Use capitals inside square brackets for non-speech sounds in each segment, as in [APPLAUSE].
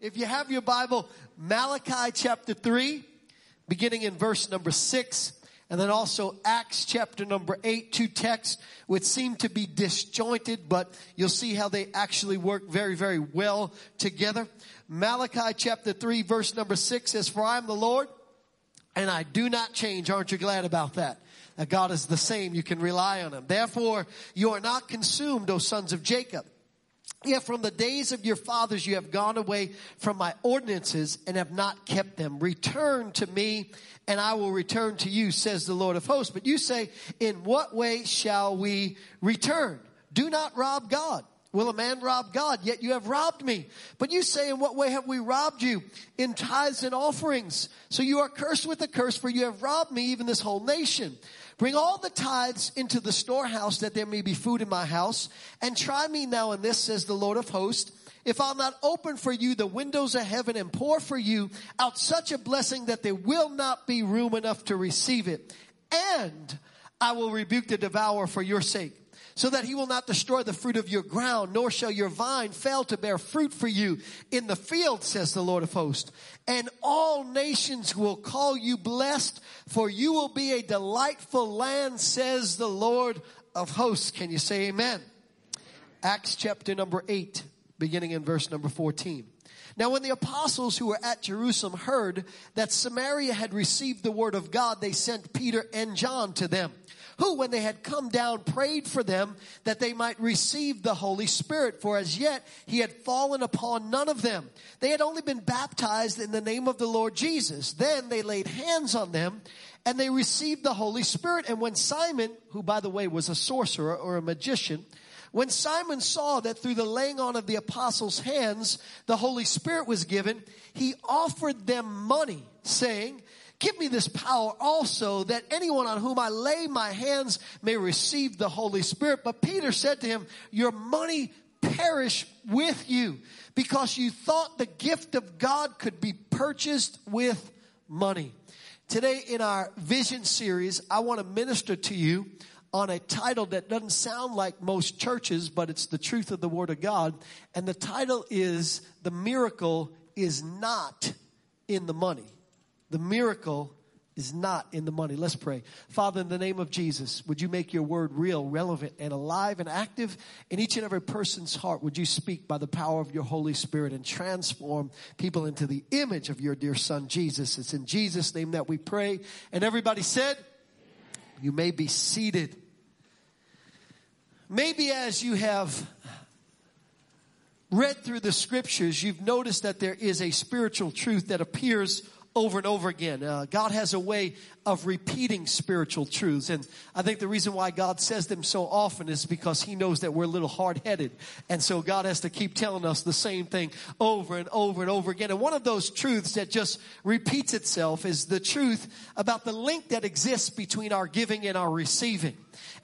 If you have your Bible, Malachi chapter 3, beginning in verse number 6, and then also Acts chapter number 8, two texts which seem to be disjointed, but you'll see how they actually work very, very well together. Malachi chapter 3, verse number 6 says, For I am the Lord, and I do not change. Aren't you glad about that? That God is the same. You can rely on Him. Therefore, you are not consumed, O sons of Jacob. Yet from the days of your fathers you have gone away from my ordinances and have not kept them. Return to me and I will return to you, says the Lord of hosts. But you say, in what way shall we return? Do not rob God. Will a man rob God? Yet you have robbed me. But you say, in what way have we robbed you? In tithes and offerings. So you are cursed with a curse, for you have robbed me, even this whole nation. Bring all the tithes into the storehouse that there may be food in my house. And try me now in this, says the Lord of hosts. If I'll not open for you the windows of heaven and pour for you out such a blessing that there will not be room enough to receive it. And I will rebuke the devourer for your sake so that he will not destroy the fruit of your ground, nor shall your vine fail to bear fruit for you in the field, says the Lord of hosts. And all nations will call you blessed, for you will be a delightful land, says the Lord of hosts. Can you say amen? Acts chapter number 8, beginning in verse number 14. Now when the apostles who were at Jerusalem heard that Samaria had received the word of God, they sent Peter and John to them who, when they had come down, prayed for them that they might receive the Holy Spirit. For as yet he had fallen upon none of them. They had only been baptized in the name of the Lord Jesus. Then they laid hands on them and they received the Holy Spirit. And when Simon, who by the way was a sorcerer or a magician, when Simon saw that through the laying on of the apostles' hands, the Holy Spirit was given, he offered them money, saying, Give me this power also that anyone on whom I lay my hands may receive the Holy Spirit. But Peter said to him, your money perish with you because you thought the gift of God could be purchased with money. Today in our vision series, I want to minister to you on a title that doesn't sound like most churches, but it's the truth of the Word of God. And the title is The Miracle is Not in the Money. The miracle is not in the money. Let's pray. Father, in the name of Jesus, would you make your word real, relevant, and alive and active in each and every person's heart? Would you speak by the power of your Holy Spirit and transform people into the image of your dear son, Jesus? It's in Jesus' name that we pray. And everybody said, you may be seated. Maybe as you have read through the scriptures, you've noticed that there is a spiritual truth that appears over and over again. Uh, God has a way of repeating spiritual truths. And I think the reason why God says them so often is because He knows that we're a little hard headed. And so God has to keep telling us the same thing over and over and over again. And one of those truths that just repeats itself is the truth about the link that exists between our giving and our receiving.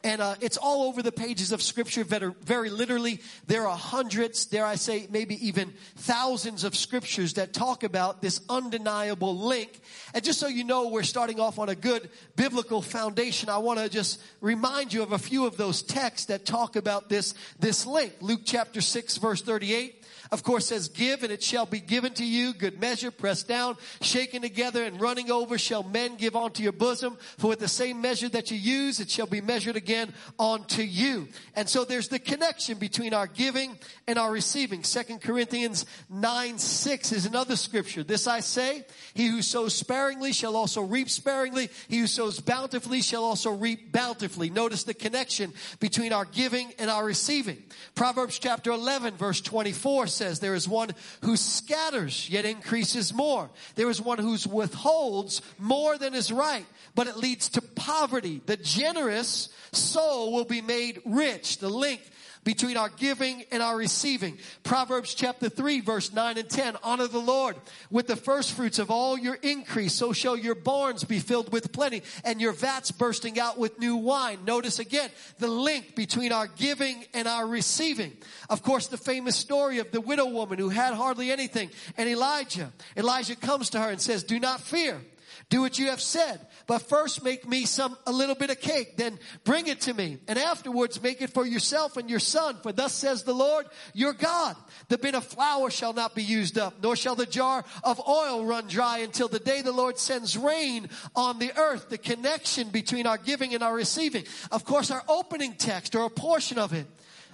And uh, it's all over the pages of scripture very, very literally. There are hundreds, dare I say, maybe even thousands of scriptures that talk about this undeniable link. And just so you know, we're starting off on a good biblical foundation. I want to just remind you of a few of those texts that talk about this, this link. Luke chapter 6 verse 38 of course says, give and it shall be given to you. Good measure, pressed down, shaken together and running over shall men give unto your bosom. For with the same measure that you use, it shall be measured again unto you. And so there's the connection between our giving and our receiving. Second Corinthians 9, 6 is another scripture. This I say, he who sows sparingly shall also reap sparingly. He who sows bountifully shall also reap bountifully. Notice the connection between our giving and our receiving. Proverbs chapter 11 verse 24 says, says, there is one who scatters yet increases more. There is one who withholds more than is right, but it leads to poverty. The generous soul will be made rich. The link between our giving and our receiving. Proverbs chapter 3 verse 9 and 10. Honor the Lord with the first fruits of all your increase. So shall your barns be filled with plenty and your vats bursting out with new wine. Notice again the link between our giving and our receiving. Of course, the famous story of the widow woman who had hardly anything and Elijah. Elijah comes to her and says, do not fear Do what you have said, but first make me some, a little bit of cake, then bring it to me. And afterwards make it for yourself and your son, for thus says the Lord, your God. The bin of flour shall not be used up, nor shall the jar of oil run dry until the day the Lord sends rain on the earth. The connection between our giving and our receiving. Of course, our opening text or a portion of it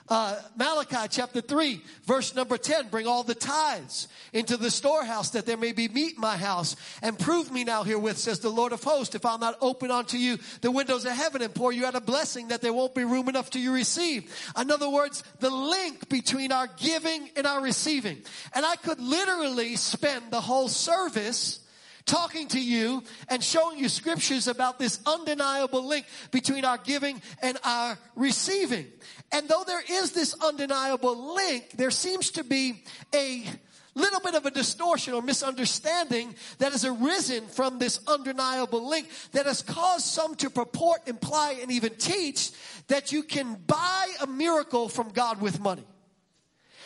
uh, Malachi chapter 3, verse number 10, bring all the tithes into the storehouse that there may be meat in my house. And prove me now herewith, says the Lord of hosts, if I'll not open unto you the windows of heaven and pour you out a blessing that there won't be room enough to you receive. In other words, the link between our giving and our receiving. And I could literally spend the whole service talking to you and showing you scriptures about this undeniable link between our giving and our receiving. And though there is this undeniable link, there seems to be a little bit of a distortion or misunderstanding that has arisen from this undeniable link that has caused some to purport, imply, and even teach that you can buy a miracle from God with money.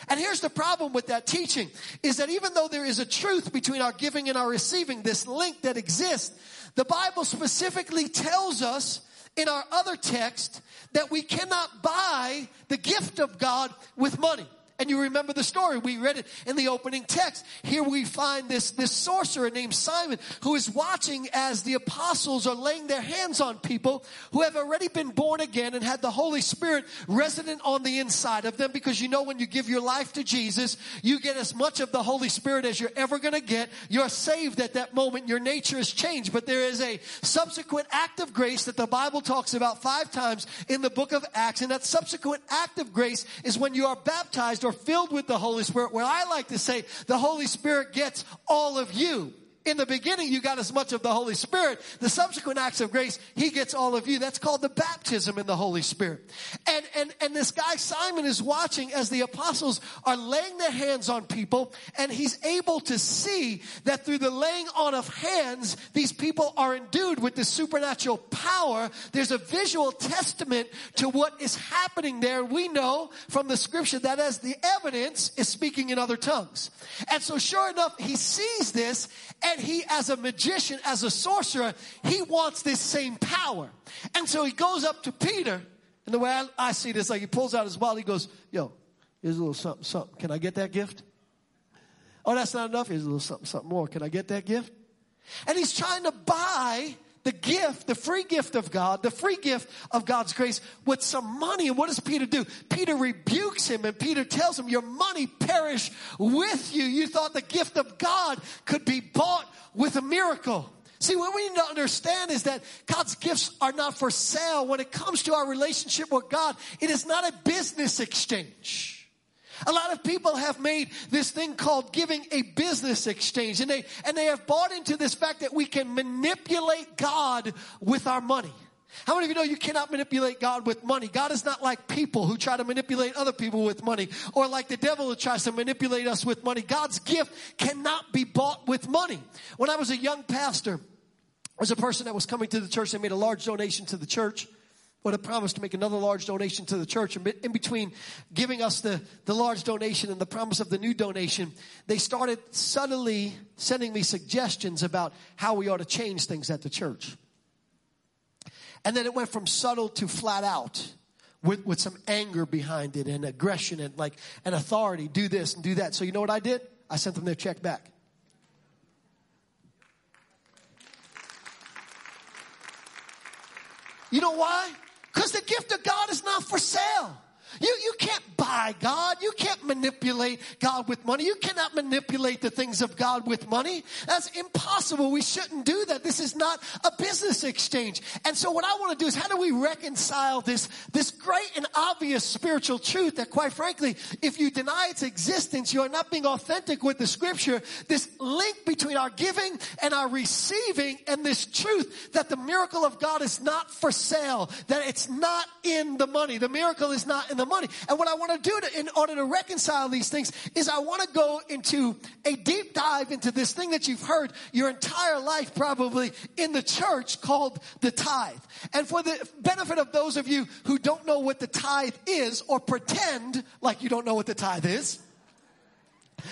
And here's the problem with that teaching is that even though there is a truth between our giving and our receiving, this link that exists, the Bible specifically tells us in our other text that we cannot buy the gift of God with money. And you remember the story. We read it in the opening text. Here we find this, this sorcerer named Simon who is watching as the apostles are laying their hands on people who have already been born again and had the Holy Spirit resident on the inside of them because you know when you give your life to Jesus, you get as much of the Holy Spirit as you're ever going to get. You're saved at that moment. Your nature is changed, but there is a subsequent act of grace that the Bible talks about five times in the book of Acts. And that subsequent act of grace is when you are baptized baptized or filled with the Holy Spirit, where I like to say the Holy Spirit gets all of you. In the beginning, you got as much of the Holy Spirit. The subsequent acts of grace, He gets all of you. That's called the baptism in the Holy Spirit. And, and, and this guy Simon is watching as the apostles are laying their hands on people and he's able to see that through the laying on of hands, these people are endued with the supernatural power. There's a visual testament to what is happening there. We know from the scripture that as the evidence is speaking in other tongues. And so sure enough, he sees this and he, as a magician, as a sorcerer, he wants this same power. And so he goes up to Peter, and the way I, I see this, like he pulls out his wallet, he goes, yo, here's a little something, something. Can I get that gift? Oh, that's not enough. Here's a little something, something more. Can I get that gift? And he's trying to buy the gift, the free gift of God, the free gift of God's grace with some money. And what does Peter do? Peter rebukes him and Peter tells him, your money perish with you. You thought the gift of God could be bought with a miracle. See, what we need to understand is that God's gifts are not for sale. When it comes to our relationship with God, it is not a business exchange. A lot of people have made this thing called giving a business exchange and they, and they have bought into this fact that we can manipulate God with our money. How many of you know you cannot manipulate God with money? God is not like people who try to manipulate other people with money or like the devil who tries to manipulate us with money. God's gift cannot be bought with money. When I was a young pastor, there was a person that was coming to the church. They made a large donation to the church but a promise to make another large donation to the church. And in between giving us the, the large donation and the promise of the new donation, they started subtly sending me suggestions about how we ought to change things at the church. And then it went from subtle to flat out with, with some anger behind it and aggression and like an authority. Do this and do that. So you know what I did? I sent them their check back. You know why? Because the gift of God is not for sale. You, you can't buy God. You can't manipulate God with money. You cannot manipulate the things of God with money. That's impossible. We shouldn't do that. This is not a business exchange. And so what I want to do is how do we reconcile this, this great and obvious spiritual truth that quite frankly, if you deny its existence, you are not being authentic with the scripture. This link between our giving and our receiving and this truth that the miracle of God is not for sale, that it's not in the money. The miracle is not in the money. And what I want to do in order to reconcile these things is I want to go into a deep dive into this thing that you've heard your entire life probably in the church called the tithe. And for the benefit of those of you who don't know what the tithe is or pretend like you don't know what the tithe is,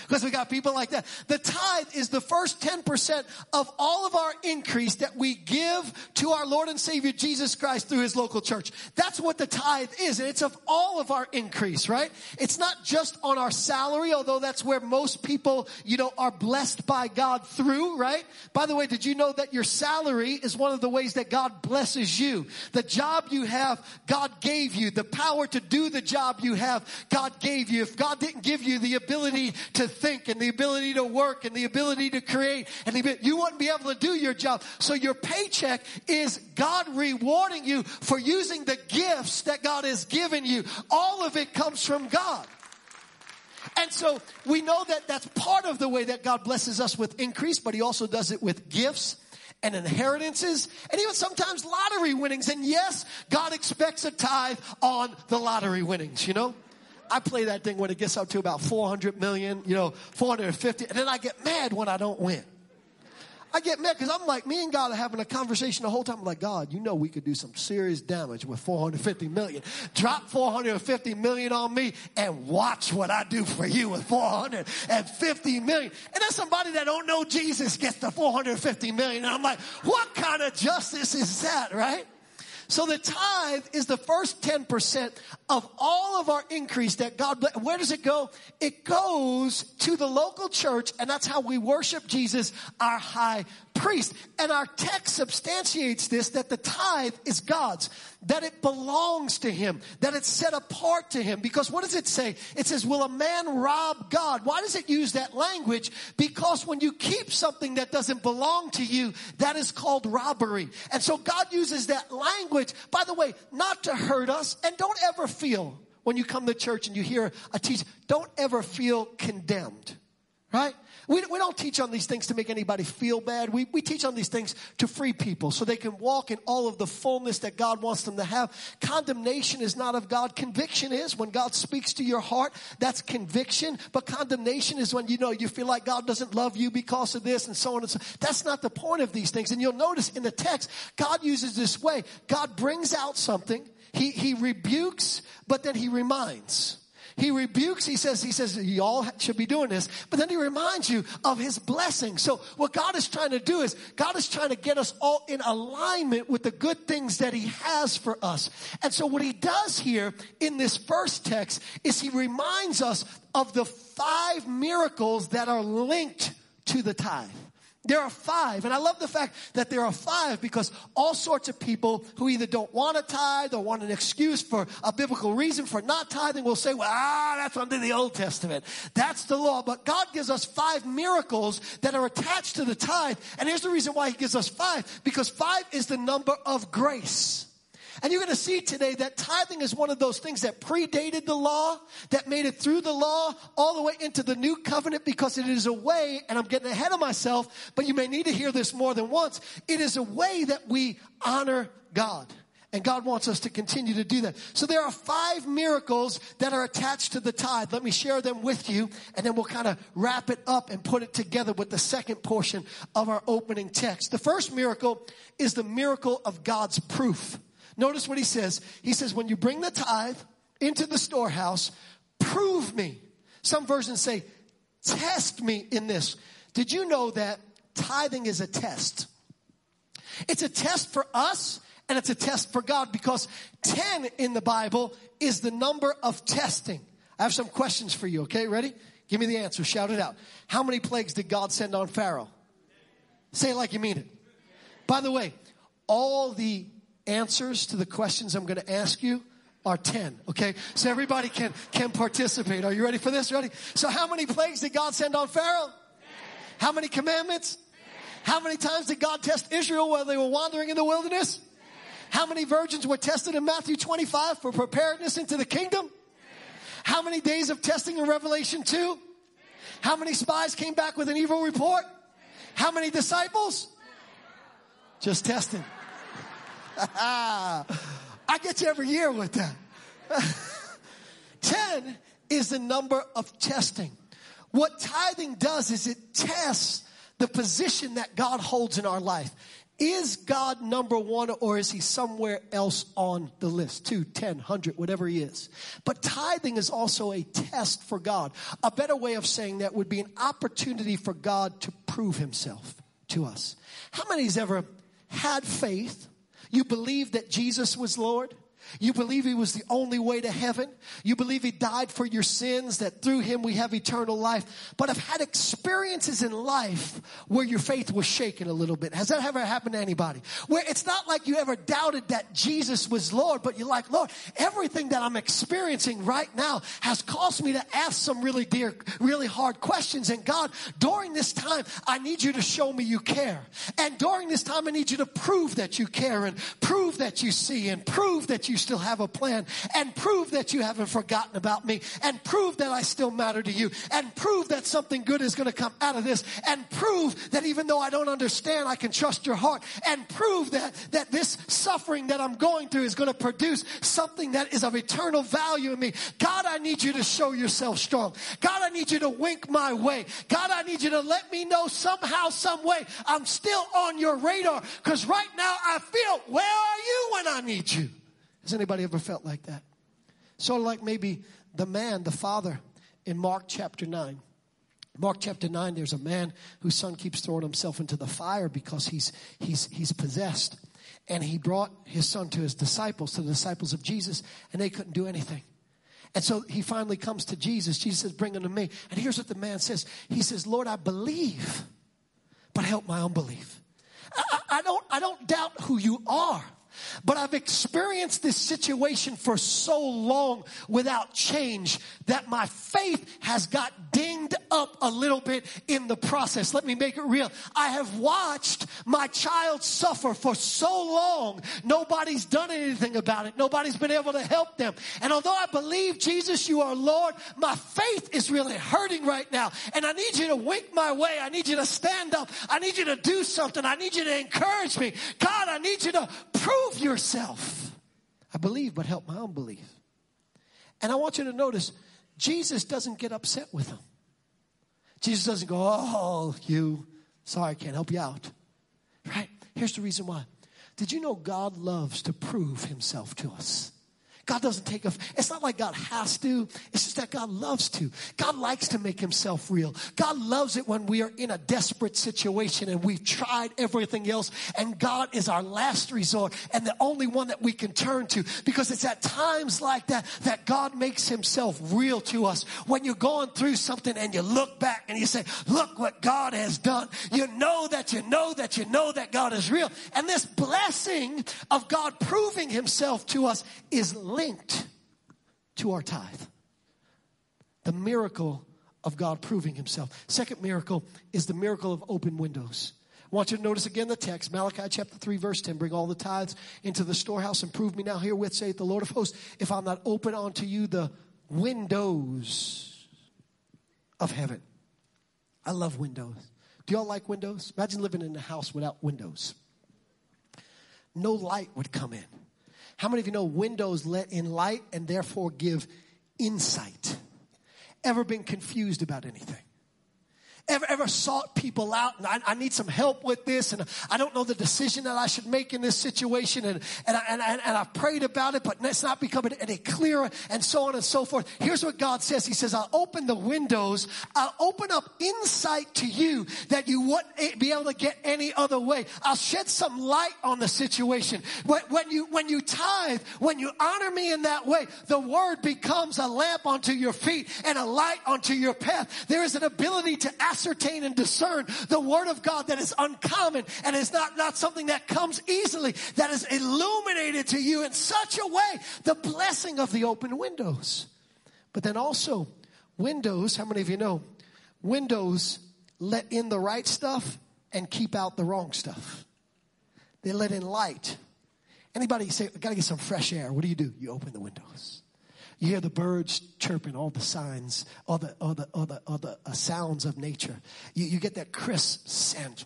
Because we got people like that. The tithe is the first 10% of all of our increase that we give to our Lord and Savior Jesus Christ through His local church. That's what the tithe is. And it's of all of our increase, right? It's not just on our salary, although that's where most people, you know, are blessed by God through, right? By the way, did you know that your salary is one of the ways that God blesses you? The job you have, God gave you. The power to do the job you have, God gave you. If God didn't give you the ability to think and the ability to work and the ability to create and the, you wouldn't be able to do your job. So your paycheck is God rewarding you for using the gifts that God has given you. All of it comes from God. And so we know that that's part of the way that God blesses us with increase, but he also does it with gifts and inheritances and even sometimes lottery winnings. And yes, God expects a tithe on the lottery winnings, you know? I play that thing when it gets up to about 400 million, you know, 450, and then I get mad when I don't win. I get mad because I'm like, me and God are having a conversation the whole time. I'm like, God, you know we could do some serious damage with 450 million. Drop 450 million on me and watch what I do for you with 450 million. And then somebody that don't know Jesus gets the 450 million. And I'm like, what kind of justice is that, right? So the tithe is the first 10% of all of our increase that God, where does it go? It goes to the local church and that's how we worship Jesus, our high priest. And our text substantiates this, that the tithe is God's, that it belongs to Him, that it's set apart to Him. Because what does it say? It says, will a man rob God? Why does it use that language? Because when you keep something that doesn't belong to you, that is called robbery. And so God uses that language by the way, not to hurt us. And don't ever feel when you come to church and you hear a teacher, don't ever feel condemned. Right? We, we don't teach on these things to make anybody feel bad. We, we teach on these things to free people so they can walk in all of the fullness that God wants them to have. Condemnation is not of God. Conviction is when God speaks to your heart. That's conviction. But condemnation is when you know you feel like God doesn't love you because of this and so on and so. That's not the point of these things. And you'll notice in the text, God uses this way. God brings out something. He, he rebukes, but then he reminds. He rebukes, he says, he says, you all should be doing this, but then he reminds you of his blessing. So what God is trying to do is, God is trying to get us all in alignment with the good things that he has for us. And so what he does here in this first text is he reminds us of the five miracles that are linked to the tithe. There are five, and I love the fact that there are five because all sorts of people who either don't want to tithe or want an excuse for a biblical reason for not tithing will say, well, ah, that's under the Old Testament. That's the law. But God gives us five miracles that are attached to the tithe. And here's the reason why He gives us five because five is the number of grace. And you're going to see today that tithing is one of those things that predated the law, that made it through the law, all the way into the new covenant because it is a way, and I'm getting ahead of myself, but you may need to hear this more than once. It is a way that we honor God. And God wants us to continue to do that. So there are five miracles that are attached to the tithe. Let me share them with you and then we'll kind of wrap it up and put it together with the second portion of our opening text. The first miracle is the miracle of God's proof. Notice what he says. He says, when you bring the tithe into the storehouse, prove me. Some versions say, test me in this. Did you know that tithing is a test? It's a test for us and it's a test for God because 10 in the Bible is the number of testing. I have some questions for you, okay? Ready? Give me the answer. Shout it out. How many plagues did God send on Pharaoh? Say it like you mean it. By the way, all the answers to the questions I'm going to ask you are 10. Okay. So everybody can, can participate. Are you ready for this? Ready? So how many plagues did God send on Pharaoh? How many commandments? How many times did God test Israel while they were wandering in the wilderness? How many virgins were tested in Matthew 25 for preparedness into the kingdom? How many days of testing in Revelation 2? How many spies came back with an evil report? How many disciples? Just testing. [LAUGHS] I get you every year with that. [LAUGHS] 10 is the number of testing. What tithing does is it tests the position that God holds in our life. Is God number one or is he somewhere else on the list? Two, ten, hundred, whatever he is. But tithing is also a test for God. A better way of saying that would be an opportunity for God to prove himself to us. How many's ever had faith? You believe that Jesus was Lord? You believe he was the only way to heaven. You believe he died for your sins, that through him we have eternal life. But I've had experiences in life where your faith was shaken a little bit. Has that ever happened to anybody? Where it's not like you ever doubted that Jesus was Lord, but you're like, Lord, everything that I'm experiencing right now has caused me to ask some really dear, really hard questions. And God, during this time, I need you to show me you care. And during this time, I need you to prove that you care and prove that you see and prove that you still have a plan and prove that you haven't forgotten about me and prove that I still matter to you and prove that something good is going to come out of this and prove that even though I don't understand, I can trust your heart and prove that, that this suffering that I'm going through is going to produce something that is of eternal value in me. God, I need you to show yourself strong. God, I need you to wink my way. God, I need you to let me know somehow, some way I'm still on your radar because right now I feel, where are you when I need you? Has anybody ever felt like that? Sort of like maybe the man, the father in Mark chapter 9. Mark chapter 9, there's a man whose son keeps throwing himself into the fire because he's, he's, he's possessed. And he brought his son to his disciples, to the disciples of Jesus, and they couldn't do anything. And so he finally comes to Jesus. Jesus says, Bring him to me. And here's what the man says He says, Lord, I believe, but help my unbelief. I, I, don't, I don't doubt who you are. But I've experienced this situation for so long without change that my faith has got dinged up a little bit in the process. Let me make it real. I have watched my child suffer for so long. Nobody's done anything about it. Nobody's been able to help them. And although I believe Jesus, you are Lord, my faith is really hurting right now. And I need you to wink my way. I need you to stand up. I need you to do something. I need you to encourage me. God, I need you to prove Prove yourself. I believe, but help my unbelief. And I want you to notice, Jesus doesn't get upset with them. Jesus doesn't go, oh, you, sorry, I can't help you out. Right? Here's the reason why. Did you know God loves to prove himself to us? God doesn't take a, it's not like God has to. It's just that God loves to. God likes to make himself real. God loves it when we are in a desperate situation and we've tried everything else and God is our last resort and the only one that we can turn to because it's at times like that that God makes himself real to us. When you're going through something and you look back and you say, look what God has done. You know that you know that you know that God is real. And this blessing of God proving himself to us is linked to our tithe. The miracle of God proving himself. Second miracle is the miracle of open windows. I want you to notice again the text, Malachi chapter 3, verse 10. Bring all the tithes into the storehouse and prove me now herewith, saith the Lord of hosts, if I'm not open unto you the windows of heaven. I love windows. Do y'all like windows? Imagine living in a house without windows. No light would come in. How many of you know windows let in light and therefore give insight? Ever been confused about anything? Ever, ever sought people out and I, I, need some help with this and I don't know the decision that I should make in this situation and, and, I, and, I, and I've prayed about it, but it's not becoming any clearer and so on and so forth. Here's what God says. He says, I'll open the windows. I'll open up insight to you that you wouldn't be able to get any other way. I'll shed some light on the situation. When, when you, when you tithe, when you honor me in that way, the word becomes a lamp unto your feet and a light unto your path. There is an ability to ask ascertain and discern the word of God that is uncommon and is not, not something that comes easily, that is illuminated to you in such a way, the blessing of the open windows. But then also, windows, how many of you know? Windows let in the right stuff and keep out the wrong stuff. They let in light. Anybody say, I gotta get some fresh air. What do you do? You open the windows. You hear the birds chirping, all the signs, all the, all the, all the, all the uh, sounds of nature. You, you get that crisp scent.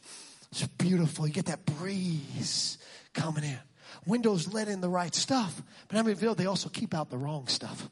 It's beautiful. You get that breeze coming in. Windows let in the right stuff, but I mean, they also keep out the wrong stuff.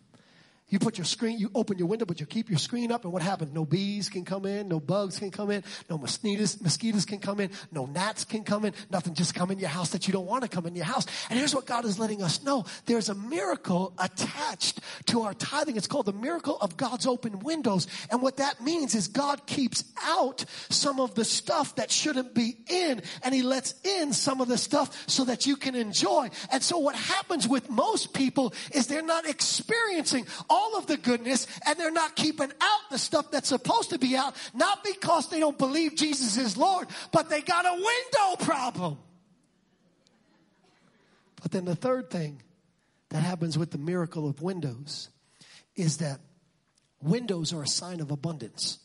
You put your screen, you open your window, but you keep your screen up, and what happens? No bees can come in, no bugs can come in, no mosquitoes, mosquitoes can come in, no gnats can come in, nothing just come in your house that you don't want to come in your house. And here's what God is letting us know. There's a miracle attached to our tithing. It's called the miracle of God's open windows. And what that means is God keeps out some of the stuff that shouldn't be in, and He lets in some of the stuff so that you can enjoy. And so what happens with most people is they're not experiencing all all of the goodness and they're not keeping out the stuff that's supposed to be out, not because they don't believe Jesus is Lord, but they got a window problem. But then the third thing that happens with the miracle of windows is that windows are a sign of abundance.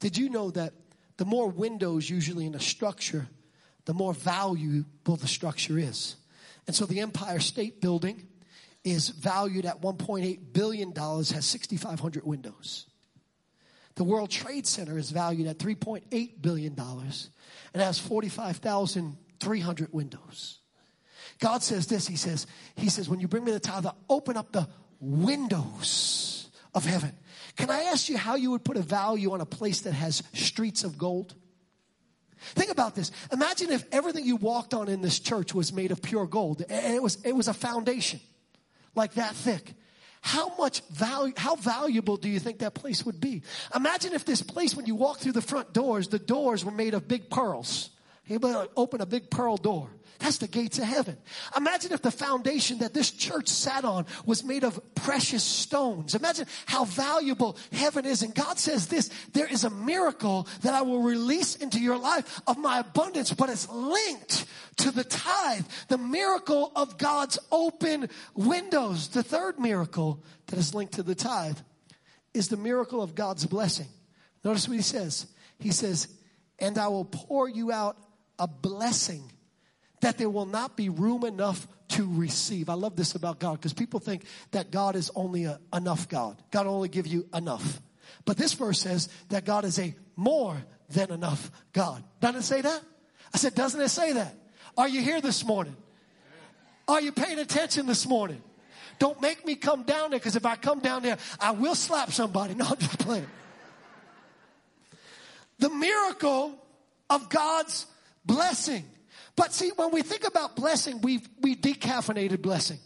Did you know that the more windows usually in a structure, the more valuable the structure is? And so the Empire State Building is valued at $1.8 billion, has 6,500 windows. The World Trade Center is valued at $3.8 billion and has 45,300 windows. God says this, He says, He says, when you bring me the tithe, open up the windows of heaven. Can I ask you how you would put a value on a place that has streets of gold? Think about this. Imagine if everything you walked on in this church was made of pure gold. And it was, it was a foundation like that thick. How much value, how valuable do you think that place would be? Imagine if this place, when you walk through the front doors, the doors were made of big pearls. Anybody open a big pearl door? That's the gates of heaven. Imagine if the foundation that this church sat on was made of precious stones. Imagine how valuable heaven is. And God says this, there is a miracle that I will release into your life of my abundance, but it's linked to the tithe, the miracle of God's open windows. The third miracle that is linked to the tithe is the miracle of God's blessing. Notice what he says. He says, and I will pour you out a blessing that there will not be room enough to receive. I love this about God because people think that God is only a enough God. God only give you enough. But this verse says that God is a more than enough God. Doesn't it say that? I said, doesn't it say that? Are you here this morning? Are you paying attention this morning? Don't make me come down there because if I come down there, I will slap somebody. [LAUGHS] No, I'm just playing. The miracle of God's blessing. But see, when we think about blessing, we've, we decaffeinated blessing.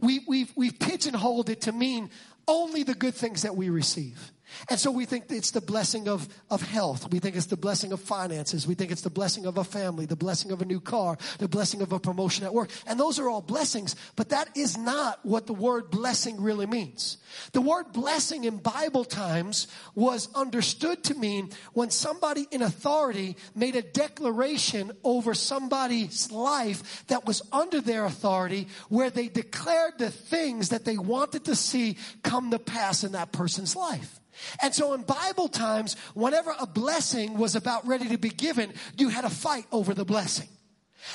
We, we've, we've pigeonholed it to mean only the good things that we receive. And so we think it's the blessing of, of health. We think it's the blessing of finances. We think it's the blessing of a family, the blessing of a new car, the blessing of a promotion at work. And those are all blessings, but that is not what the word blessing really means. The word blessing in Bible times was understood to mean when somebody in authority made a declaration over somebody's life that was under their authority where they declared the things that they wanted to see come to pass in that person's life. And so in Bible times, whenever a blessing was about ready to be given, you had a fight over the blessing.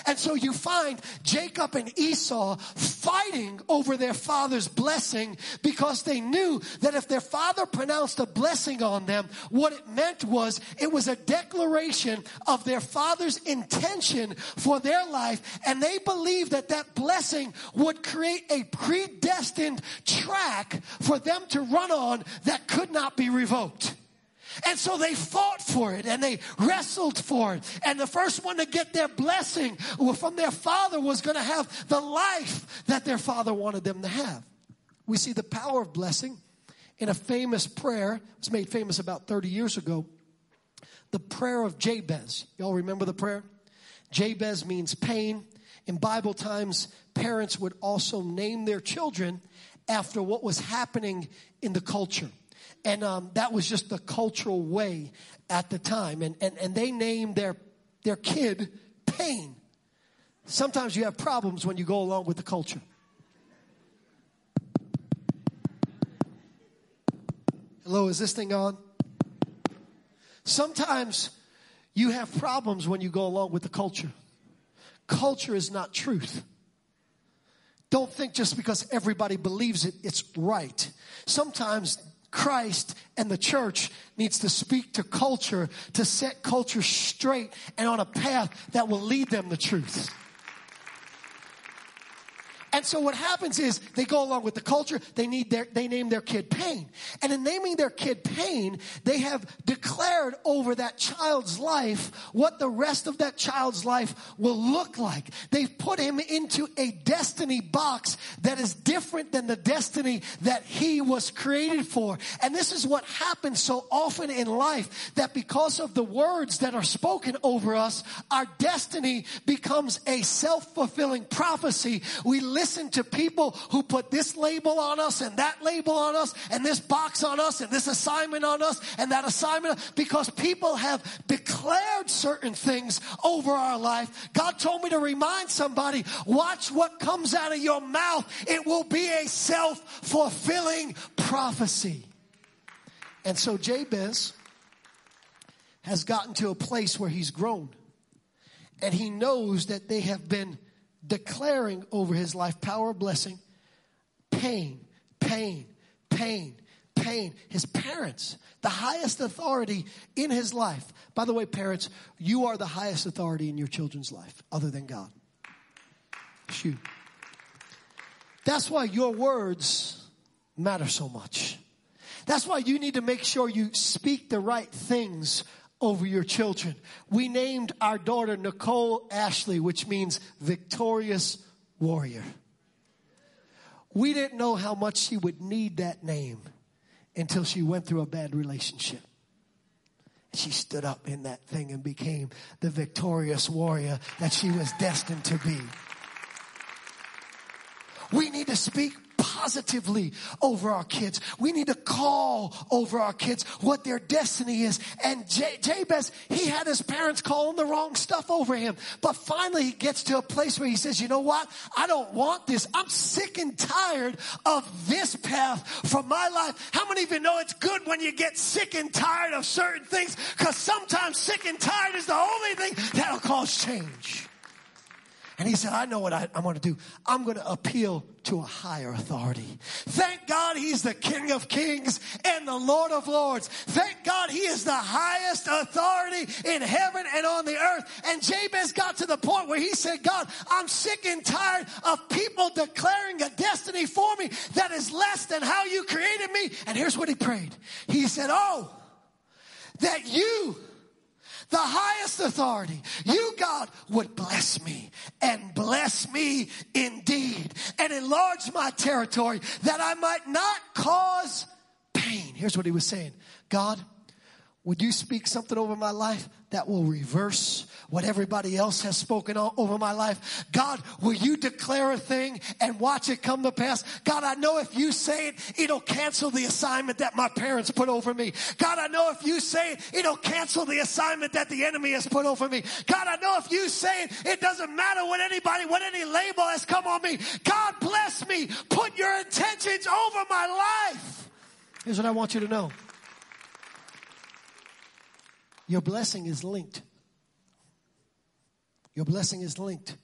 And so you find Jacob and Esau fighting over their father's blessing because they knew that if their father pronounced a blessing on them, what it meant was it was a declaration of their father's intention for their life. And they believed that that blessing would create a predestined track for them to run on that could not be revoked. And so they fought for it and they wrestled for it. And the first one to get their blessing from their father was going to have the life that their father wanted them to have. We see the power of blessing in a famous prayer. It was made famous about 30 years ago. The prayer of Jabez. Y'all remember the prayer? Jabez means pain. In Bible times, parents would also name their children after what was happening in the culture. And um, that was just the cultural way at the time. And, and, and they named their, their kid Pain. Sometimes you have problems when you go along with the culture. Hello, is this thing on? Sometimes you have problems when you go along with the culture. Culture is not truth. Don't think just because everybody believes it, it's right. Sometimes Christ and the church needs to speak to culture to set culture straight and on a path that will lead them to truth. And so what happens is they go along with the culture. They need their, they name their kid Pain. And in naming their kid Pain, they have declared over that child's life what the rest of that child's life will look like. They've put him into a destiny box that is different than the destiny that he was created for. And this is what happens so often in life that because of the words that are spoken over us, our destiny becomes a self-fulfilling prophecy. We listen to people who put this label on us and that label on us and this box on us and this assignment on us and that assignment because people have declared certain things over our life. God told me to remind somebody, watch what comes out of your mouth. It will be a self-fulfilling prophecy. And so Jabez has gotten to a place where he's grown and he knows that they have been declaring over his life power, blessing, pain, pain, pain, pain. His parents, the highest authority in his life. By the way, parents, you are the highest authority in your children's life other than God. Shoot. That's why your words matter so much. That's why you need to make sure you speak the right things over your children. We named our daughter Nicole Ashley, which means victorious warrior. We didn't know how much she would need that name until she went through a bad relationship. She stood up in that thing and became the victorious warrior that she was destined to be. We need to speak positively over our kids. We need to call over our kids what their destiny is. And J- Jabez, he had his parents calling the wrong stuff over him. But finally he gets to a place where he says, you know what? I don't want this. I'm sick and tired of this path for my life. How many of you know it's good when you get sick and tired of certain things? Cause sometimes sick and tired is the only thing that'll cause change. And he said, I know what I, am going to do. I'm going to appeal to a higher authority. Thank God he's the King of Kings and the Lord of Lords. Thank God he is the highest authority in heaven and on the earth. And Jabez got to the point where he said, God, I'm sick and tired of people declaring a destiny for me that is less than how you created me. And here's what he prayed. He said, Oh, that you the highest authority, you God would bless me and bless me indeed and enlarge my territory that I might not cause pain. Here's what he was saying. God, would you speak something over my life that will reverse what everybody else has spoken over my life? God, will you declare a thing and watch it come to pass? God, I know if you say it, it'll cancel the assignment that my parents put over me. God, I know if you say it, it'll cancel the assignment that the enemy has put over me. God, I know if you say it, it doesn't matter what anybody, what any label has come on me. God bless me. Put your intentions over my life. Here's what I want you to know. Your blessing is linked. Your blessing is linked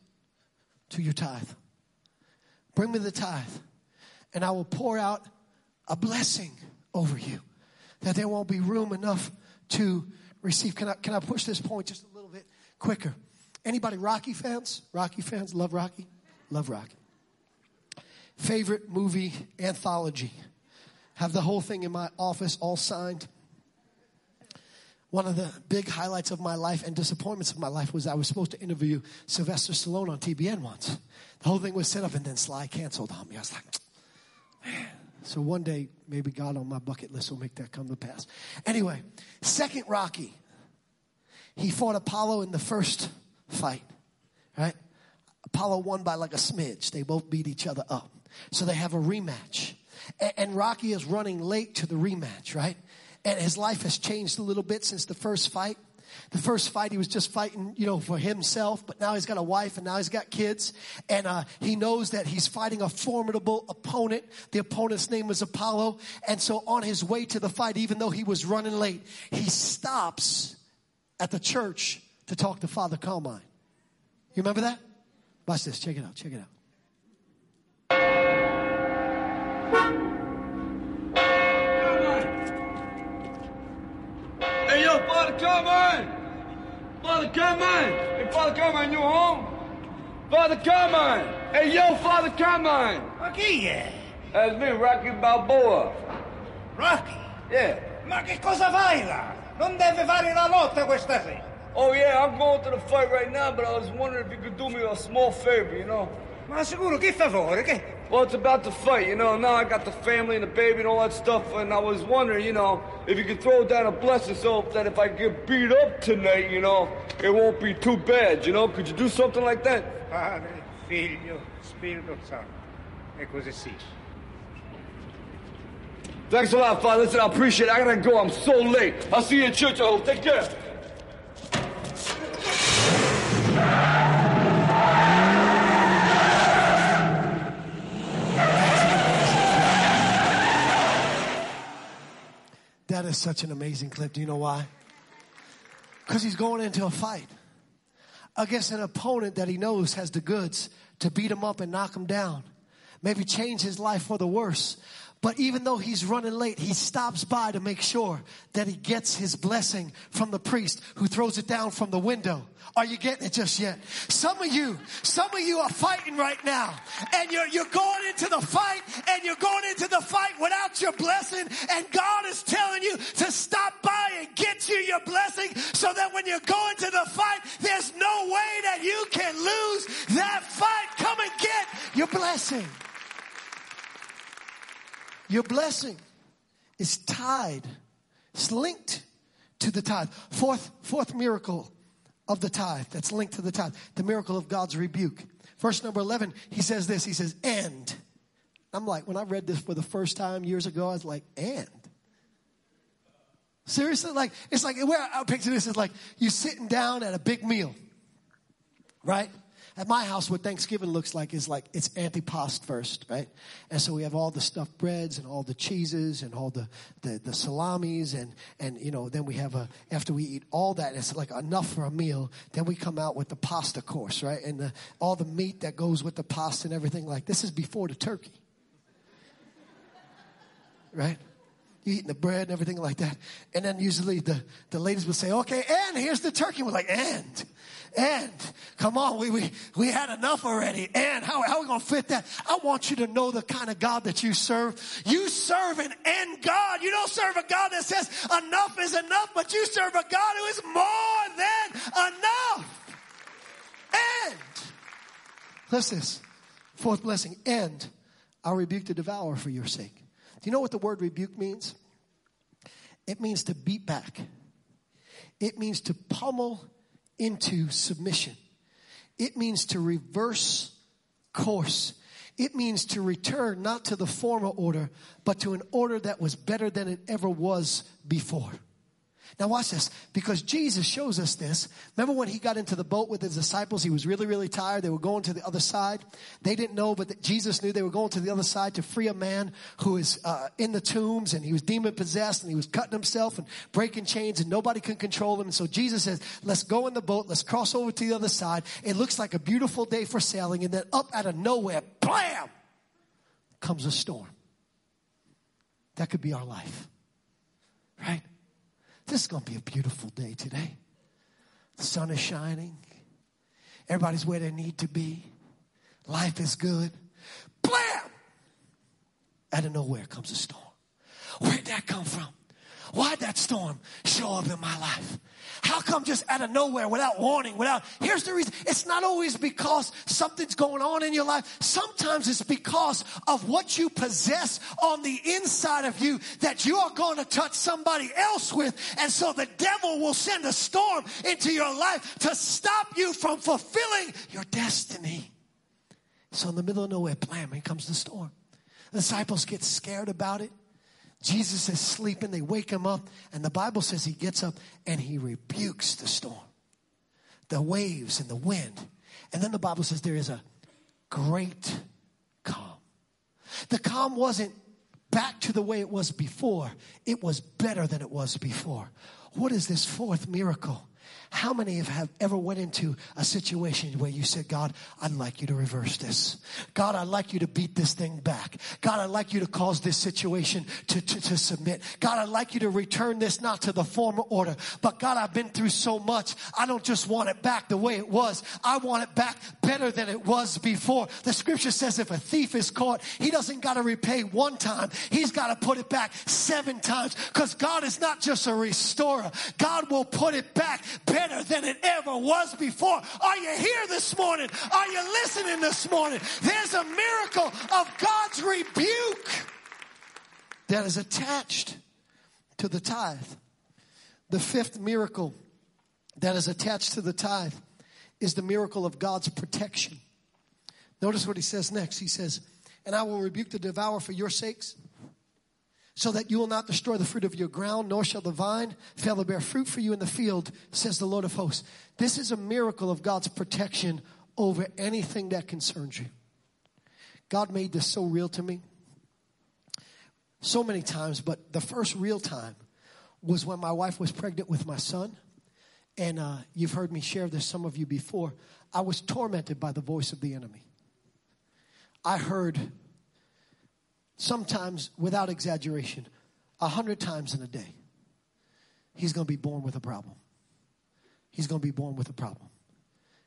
to your tithe. Bring me the tithe, and I will pour out a blessing over you that there won't be room enough to receive. Can I, can I push this point just a little bit quicker? Anybody Rocky fans? Rocky fans? Love Rocky? Love Rocky. Favorite movie anthology. Have the whole thing in my office all signed one of the big highlights of my life and disappointments of my life was I was supposed to interview Sylvester Stallone on TBN once. The whole thing was set up and then Sly canceled on me. I was like, man. So one day, maybe God on my bucket list will make that come to pass. Anyway, second Rocky. He fought Apollo in the first fight, right? Apollo won by like a smidge. They both beat each other up. So they have a rematch. And Rocky is running late to the rematch, right? And his life has changed a little bit since the first fight. The first fight, he was just fighting, you know, for himself, but now he's got a wife and now he's got kids. And uh, he knows that he's fighting a formidable opponent. The opponent's name was Apollo. And so on his way to the fight, even though he was running late, he stops at the church to talk to Father Carmine. You remember that? Watch this. Check it out. Check it out. Father Carmine! Father Carmine! Hey, Father Carmine, you home? Father Carmine! Hey, yo, Father Carmine! Ma chi è? That's me, Rocky Balboa. Rocky? Yeah. Ma che cosa fai là? Non deve fare la lotta questa sera. Oh, yeah, I'm going to the fight right now, but I was wondering if you could do me a small favor, you know? Ma sicuro, che favore? Che? Well, it's about to fight, you know. Now I got the family and the baby and all that stuff, and I was wondering, you know, if you could throw down a blessing so that if I get beat up tonight, you know, it won't be too bad, you know? Could you do something like that? Padre, Figlio, Spirito Santo. E così sì. Thanks a lot, Father. Listen, I appreciate it. I gotta go. I'm so late. I'll see you in church, I hope. Take care. That is such an amazing clip. Do you know why? Because he's going into a fight against an opponent that he knows has the goods to beat him up and knock him down. Maybe change his life for the worse. But even though he's running late, he stops by to make sure that he gets his blessing from the priest who throws it down from the window. Are you getting it just yet? Some of you, some of you are fighting right now and you're, you're going into the fight and you're going into the fight without your blessing and God is telling you to stop by and get you your blessing so that when you're going to the fight, there's no way that you can lose that fight. Come and get your blessing. Your blessing is tied, it's linked to the tithe. Fourth, fourth miracle of the tithe that's linked to the tithe, the miracle of God's rebuke. Verse number 11, he says this, he says, and. I'm like, when I read this for the first time years ago, I was like, and. Seriously, like, it's like, where I picture this is like you're sitting down at a big meal, right? At my house, what Thanksgiving looks like is like it's antipasto first, right? And so we have all the stuffed breads and all the cheeses and all the, the, the salamis and, and, you know, then we have a, after we eat all that, it's like enough for a meal, then we come out with the pasta course, right? And the, all the meat that goes with the pasta and everything like this is before the turkey. Right? You eating the bread and everything like that. And then usually the, the ladies would say, okay, and here's the turkey. We're like, and, and, come on, we, we, we had enough already. And how, how are we going to fit that? I want you to know the kind of God that you serve. You serve an and God. You don't serve a God that says enough is enough, but you serve a God who is more than enough. And, listen this, fourth blessing, and I'll rebuke the devourer for your sake. You know what the word rebuke means? It means to beat back. It means to pummel into submission. It means to reverse course. It means to return not to the former order, but to an order that was better than it ever was before. Now watch this, because Jesus shows us this. Remember when he got into the boat with his disciples, he was really, really tired. They were going to the other side. They didn't know, but Jesus knew they were going to the other side to free a man who is uh, in the tombs and he was demon possessed and he was cutting himself and breaking chains and nobody could control him. And so Jesus says, let's go in the boat. Let's cross over to the other side. It looks like a beautiful day for sailing. And then up out of nowhere, blam, comes a storm. That could be our life, right? This is going to be a beautiful day today. The sun is shining. Everybody's where they need to be. Life is good. Blam! Out of nowhere comes a storm. Where'd that come from? Why'd that storm show up in my life? How come just out of nowhere, without warning, without, here's the reason. It's not always because something's going on in your life. Sometimes it's because of what you possess on the inside of you that you are going to touch somebody else with. And so the devil will send a storm into your life to stop you from fulfilling your destiny. So in the middle of nowhere, blam, here comes the storm. The disciples get scared about it. Jesus is sleeping. They wake him up. And the Bible says he gets up and he rebukes the storm, the waves and the wind. And then the Bible says there is a great calm. The calm wasn't back to the way it was before, it was better than it was before. What is this fourth miracle? How many have, ever went into a situation where you said, God, I'd like you to reverse this. God, I'd like you to beat this thing back. God, I'd like you to cause this situation to, to, to submit. God, I'd like you to return this not to the former order, but God, I've been through so much. I don't just want it back the way it was. I want it back better than it was before. The scripture says if a thief is caught, he doesn't got to repay one time. He's got to put it back seven times because God is not just a restorer. God will put it back better than it ever was before. Are you here this morning? Are you listening this morning? There's a miracle of God's rebuke that is attached to the tithe. The fifth miracle that is attached to the tithe is the miracle of God's protection. Notice what he says next. He says, And I will rebuke the devourer for your sakes so that you will not destroy the fruit of your ground, nor shall the vine fail to bear fruit for you in the field, says the Lord of hosts. This is a miracle of God's protection over anything that concerns you. God made this so real to me so many times, but the first real time was when my wife was pregnant with my son. And uh, you've heard me share this, some of you before. I was tormented by the voice of the enemy. I heard sometimes without exaggeration, a hundred times in a day, he's going to be born with a problem. He's going to be born with a problem.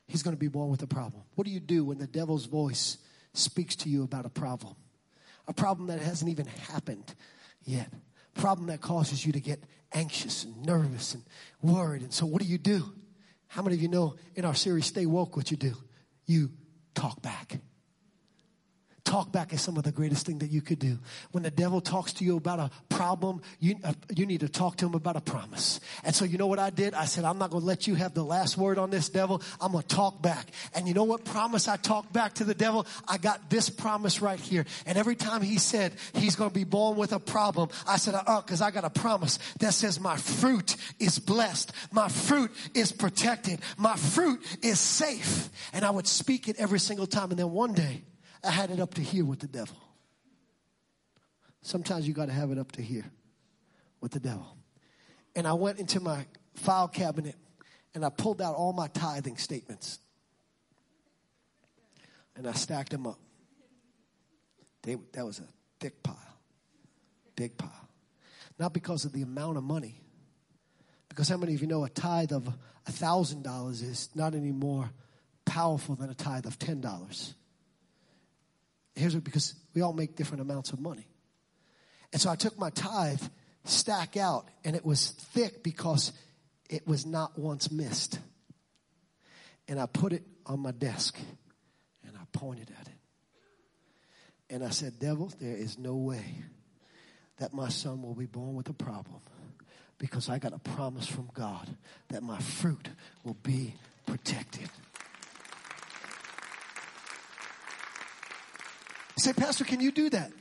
He's going to be born with a problem. What do you do when the devil's voice speaks to you about a problem? A problem that hasn't even happened yet. Problem that causes you to get anxious and nervous and worried. And so, what do you do? How many of you know in our series, Stay Woke, what you do? You talk back. Talk back is some of the greatest thing that you could do. When the devil talks to you about a problem, you, uh, you need to talk to him about a promise. And so you know what I did? I said, I'm not going to let you have the last word on this devil. I'm going to talk back. And you know what promise I talked back to the devil? I got this promise right here. And every time he said he's going to be born with a problem, I said, uh, cause I got a promise that says my fruit is blessed. My fruit is protected. My fruit is safe. And I would speak it every single time. And then one day, I had it up to here with the devil. Sometimes you got to have it up to here with the devil. And I went into my file cabinet and I pulled out all my tithing statements. And I stacked them up. They, that was a thick pile. Big pile. Not because of the amount of money. Because how many of you know a tithe of $1,000 is not any more powerful than a tithe of $10? Here's what, because we all make different amounts of money. And so I took my tithe stack out and it was thick because it was not once missed. And I put it on my desk and I pointed at it. And I said, Devil, there is no way that my son will be born with a problem because I got a promise from God that my fruit will be protected. Say, Pastor, can you do that?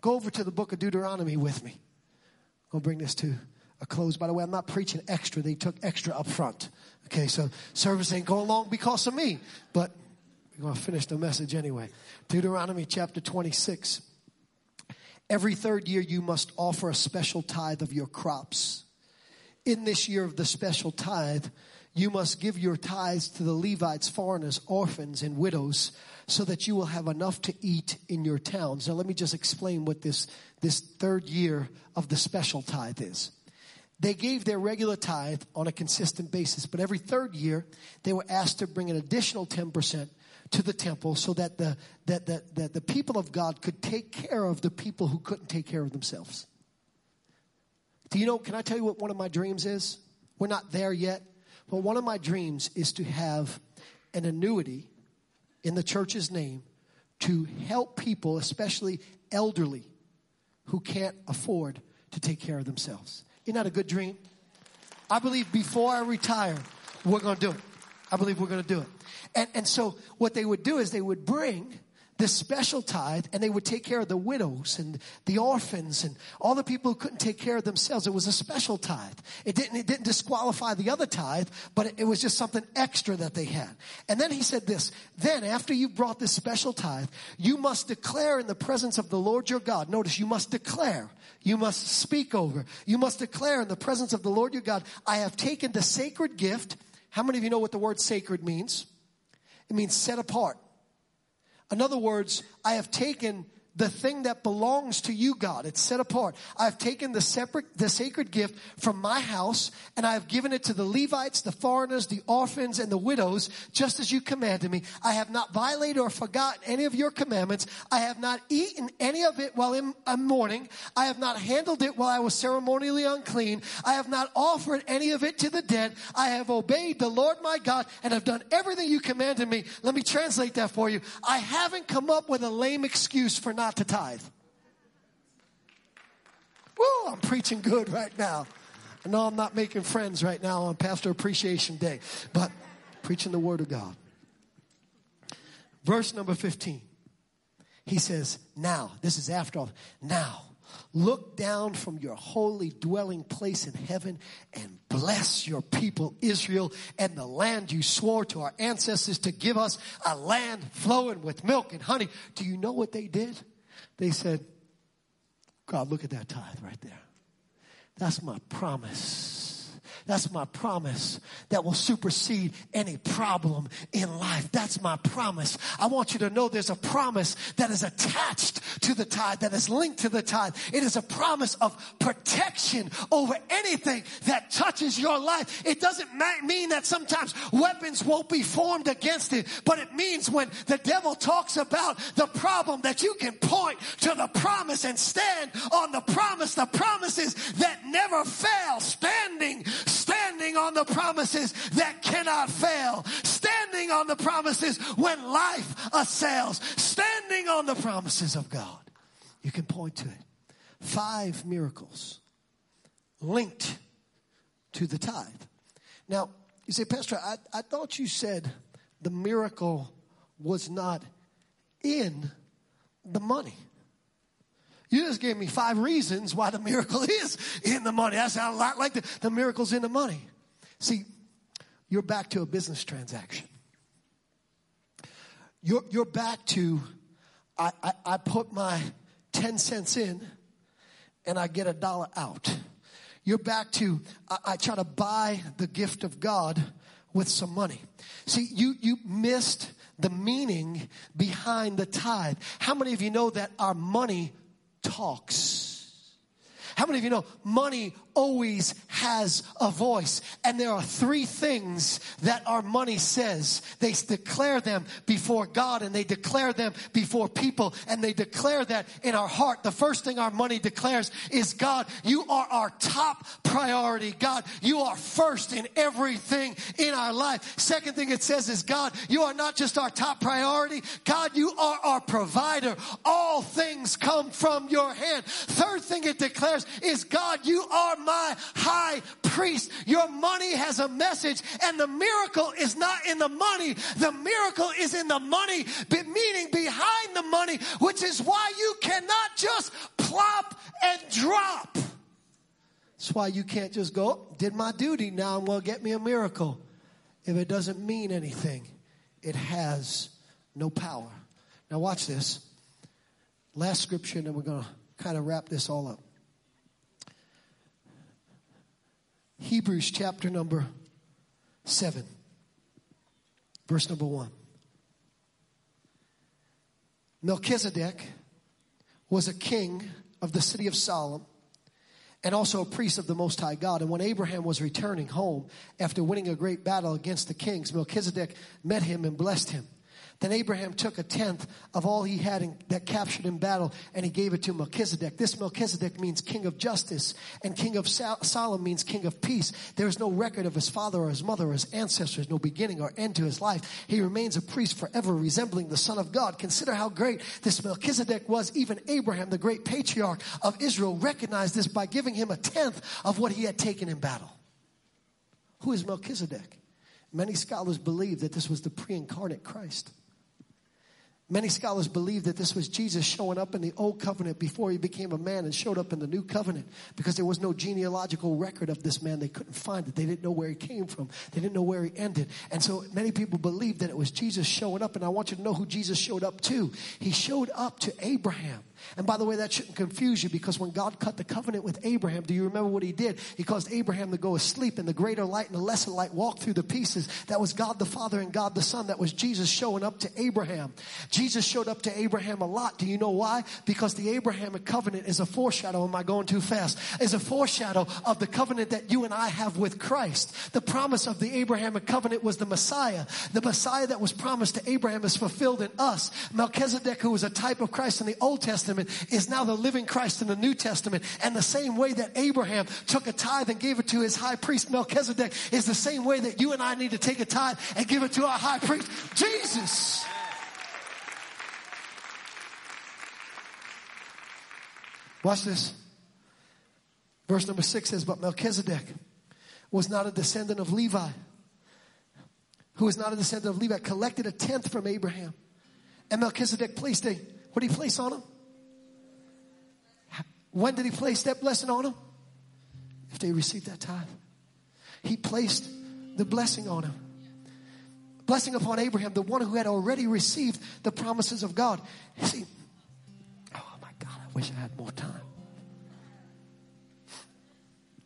Go over to the book of Deuteronomy with me. I'm going to bring this to a close. By the way, I'm not preaching extra. They took extra up front. Okay, so service ain't going long because of me, but we're going to finish the message anyway. Deuteronomy chapter 26. Every third year, you must offer a special tithe of your crops. In this year of the special tithe, you must give your tithes to the Levites, foreigners, orphans, and widows so that you will have enough to eat in your towns. Now, let me just explain what this, this third year of the special tithe is. They gave their regular tithe on a consistent basis, but every third year they were asked to bring an additional 10% to the temple so that the, that, that, that the people of God could take care of the people who couldn't take care of themselves. Do you know, can I tell you what one of my dreams is? We're not there yet, but one of my dreams is to have an annuity in the church's name to help people, especially elderly, who can't afford to take care of themselves. Isn't that a good dream? I believe before I retire, we're going to do it. I believe we're going to do it. And, and so what they would do is they would bring this special tithe and they would take care of the widows and the orphans and all the people who couldn't take care of themselves. It was a special tithe. It didn't, it didn't disqualify the other tithe, but it, was just something extra that they had. And then he said this, then after you've brought this special tithe, you must declare in the presence of the Lord your God. Notice you must declare. You must speak over. You must declare in the presence of the Lord your God, I have taken the sacred gift. How many of you know what the word sacred means? It means set apart. In other words, I have taken the thing that belongs to you, God. It's set apart. I've taken the separate, the sacred gift from my house and I have given it to the Levites, the foreigners, the orphans, and the widows, just as you commanded me. I have not violated or forgotten any of your commandments. I have not eaten any of it while in, in mourning. I have not handled it while I was ceremonially unclean. I have not offered any of it to the dead. I have obeyed the Lord my God and have done everything you commanded me. Let me translate that for you. I haven't come up with a lame excuse for not to tithe. Woo, I'm preaching good right now. I know I'm not making friends right now on Pastor Appreciation Day, but preaching the Word of God. Verse number 15. He says, Now, this is after all, now look down from your holy dwelling place in heaven and bless your people Israel and the land you swore to our ancestors to give us a land flowing with milk and honey. Do you know what they did? They said, God, look at that tithe right there. That's my promise. That's my promise that will supersede any problem in life. That's my promise. I want you to know there's a promise that is attached to the tithe, that is linked to the tithe. It is a promise of protection over anything that touches your life. It doesn't mean that sometimes weapons won't be formed against it, but it means when the devil talks about the problem that you can point to the promise and stand on the promise, the promises that never fail, standing standing on the promises that cannot fail, standing on the promises when life assails, standing on the promises of God. You can point to it. Five miracles linked to the tithe. Now, you say, Pastor, I, I thought you said the miracle was not in the money. You just gave me five reasons why the miracle [LAUGHS] is in the money. That sounds a lot like the, the miracle's in the money. See, you're back to a business transaction. You're, you're back to, I, I, I put my 10 cents in and I get a dollar out. You're back to, I, I try to buy the gift of God with some money. See, you, you missed the meaning behind the tithe. How many of you know that our money talks. How many of you know money always has a voice? And there are three things that our money says. They declare them before God and they declare them before people and they declare that in our heart. The first thing our money declares is God, you are our top priority. God, you are first in everything in our life. Second thing it says is God, you are not just our top priority. God, you are our provider. All things come from your hand. Third thing it declares is God, you are my high priest. Your money has a message and the miracle is not in the money. The miracle is in the money, meaning behind the money, which is why you cannot just plop and drop. That's why you can't just go, did my duty, now I'm going to get me a miracle. If it doesn't mean anything, it has no power. Now watch this. Last scripture, and then we're going to kind of wrap this all up. Hebrews chapter number 7, verse number 1. Melchizedek was a king of the city of Salem and also a priest of the Most High God. And when Abraham was returning home after winning a great battle against the kings, Melchizedek met him and blessed him. Then Abraham took a tenth of all he had in, that captured in battle and he gave it to Melchizedek. This Melchizedek means king of justice and king of Salem means king of peace. There is no record of his father or his mother or his ancestors, no beginning or end to his life. He remains a priest forever resembling the son of God. Consider how great this Melchizedek was. Even Abraham, the great patriarch of Israel, recognized this by giving him a tenth of what he had taken in battle. Who is Melchizedek? Many scholars believe that this was the pre-incarnate Christ. Many scholars believe that this was Jesus showing up in the old covenant before he became a man and showed up in the new covenant because there was no genealogical record of this man. They couldn't find it. They didn't know where he came from. They didn't know where he ended. And so many people believe that it was Jesus showing up. And I want you to know who Jesus showed up to. He showed up to Abraham. And by the way, that shouldn't confuse you because when God cut the covenant with Abraham, do you remember what he did? He caused Abraham to go asleep and the greater light and the lesser light walked through the pieces. That was God the Father and God the Son. That was Jesus showing up to Abraham. Jesus showed up to Abraham a lot. Do you know why? Because the Abrahamic covenant is a foreshadow. Am I going too fast? Is a foreshadow of the covenant that you and I have with Christ. The promise of the Abrahamic covenant was the Messiah. The Messiah that was promised to Abraham is fulfilled in us. Melchizedek, who was a type of Christ in the Old Testament, Testament is now the living Christ in the New Testament. And the same way that Abraham took a tithe and gave it to his high priest Melchizedek is the same way that you and I need to take a tithe and give it to our high priest, Jesus. Watch this. Verse number six says, But Melchizedek was not a descendant of Levi, who was not a descendant of Levi, collected a tenth from Abraham. And Melchizedek placed a, what did he place on him? When did he place that blessing on them? If they received that tithe. He placed the blessing on him. Blessing upon Abraham, the one who had already received the promises of God. See, oh my God, I wish I had more time.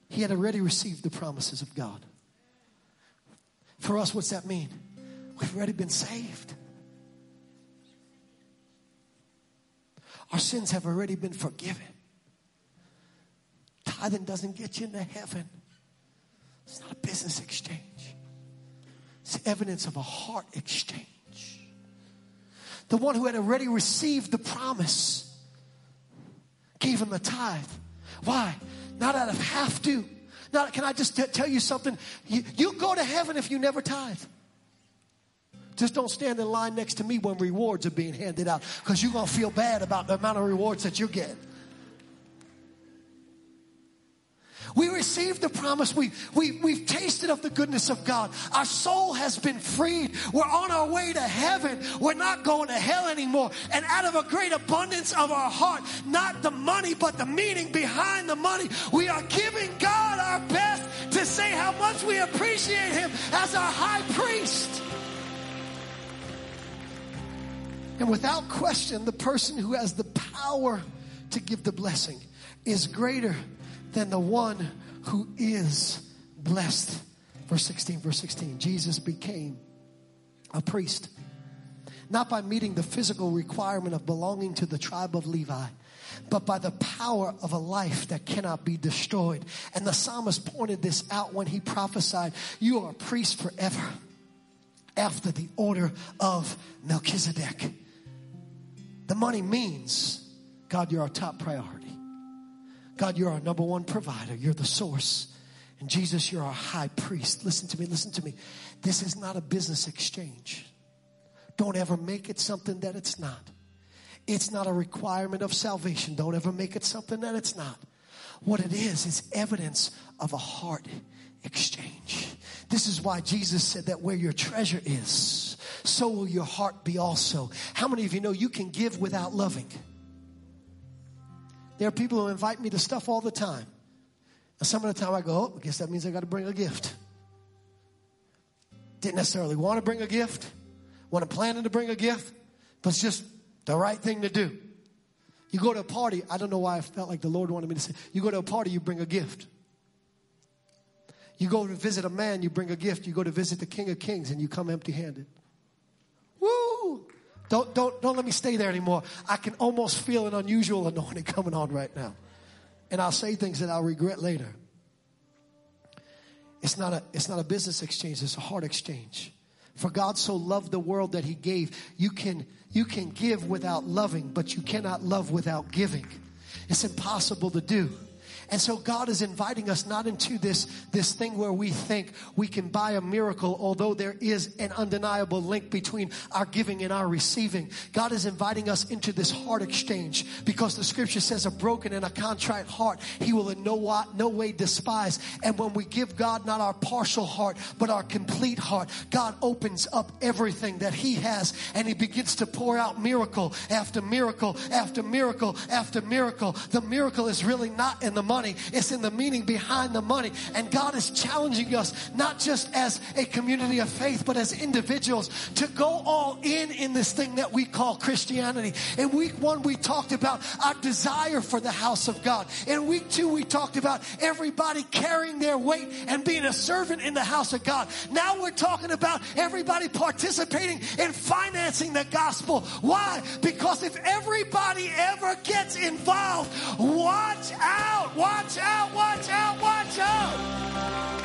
He had already received the promises of God. For us, what's that mean? We've already been saved. Our sins have already been forgiven. Tithing doesn't get you into heaven. It's not a business exchange. It's evidence of a heart exchange. The one who had already received the promise gave him the tithe. Why? Not out of have to. Not, can I just t- tell you something? You, you go to heaven if you never tithe. Just don't stand in line next to me when rewards are being handed out because you're going to feel bad about the amount of rewards that you're getting. We received the promise. We, we, we've tasted of the goodness of God. Our soul has been freed. We're on our way to heaven. We're not going to hell anymore. And out of a great abundance of our heart, not the money, but the meaning behind the money, we are giving God our best to say how much we appreciate Him as our high priest. And without question, the person who has the power to give the blessing is greater than the one who is blessed. Verse 16, verse 16. Jesus became a priest, not by meeting the physical requirement of belonging to the tribe of Levi, but by the power of a life that cannot be destroyed. And the psalmist pointed this out when he prophesied, You are a priest forever after the order of Melchizedek. The money means, God, you're our top priority. God, you're our number one provider. You're the source. And Jesus, you're our high priest. Listen to me, listen to me. This is not a business exchange. Don't ever make it something that it's not. It's not a requirement of salvation. Don't ever make it something that it's not. What it is, is evidence of a heart exchange. This is why Jesus said that where your treasure is, so will your heart be also. How many of you know you can give without loving? There are people who invite me to stuff all the time. And some of the time I go, oh, I guess that means I got to bring a gift. Didn't necessarily want to bring a gift, wasn't planning to bring a gift, but it's just the right thing to do. You go to a party, I don't know why I felt like the Lord wanted me to say, you go to a party, you bring a gift. You go to visit a man, you bring a gift. You go to visit the King of Kings and you come empty handed. Don't, don't, don't let me stay there anymore. I can almost feel an unusual anointing [LAUGHS] coming on right now. And I'll say things that I'll regret later. It's not a, it's not a business exchange, it's a heart exchange. For God so loved the world that he gave. You can, you can give without loving, but you cannot love without giving. It's impossible to do. And so God is inviting us not into this, this thing where we think we can buy a miracle, although there is an undeniable link between our giving and our receiving. God is inviting us into this heart exchange because the scripture says a broken and a contrite heart he will in no, no way despise. And when we give God not our partial heart, but our complete heart, God opens up everything that he has and he begins to pour out miracle after miracle after miracle after miracle. The miracle is really not in the money. It's in the meaning behind the money. And God is challenging us, not just as a community of faith, but as individuals to go all in in this thing that we call Christianity. In week one, we talked about our desire for the house of God. In week two, we talked about everybody carrying their weight and being a servant in the house of God. Now we're talking about everybody participating in financing the gospel. Why? Because if everybody ever gets involved, Watch out, watch out, watch out.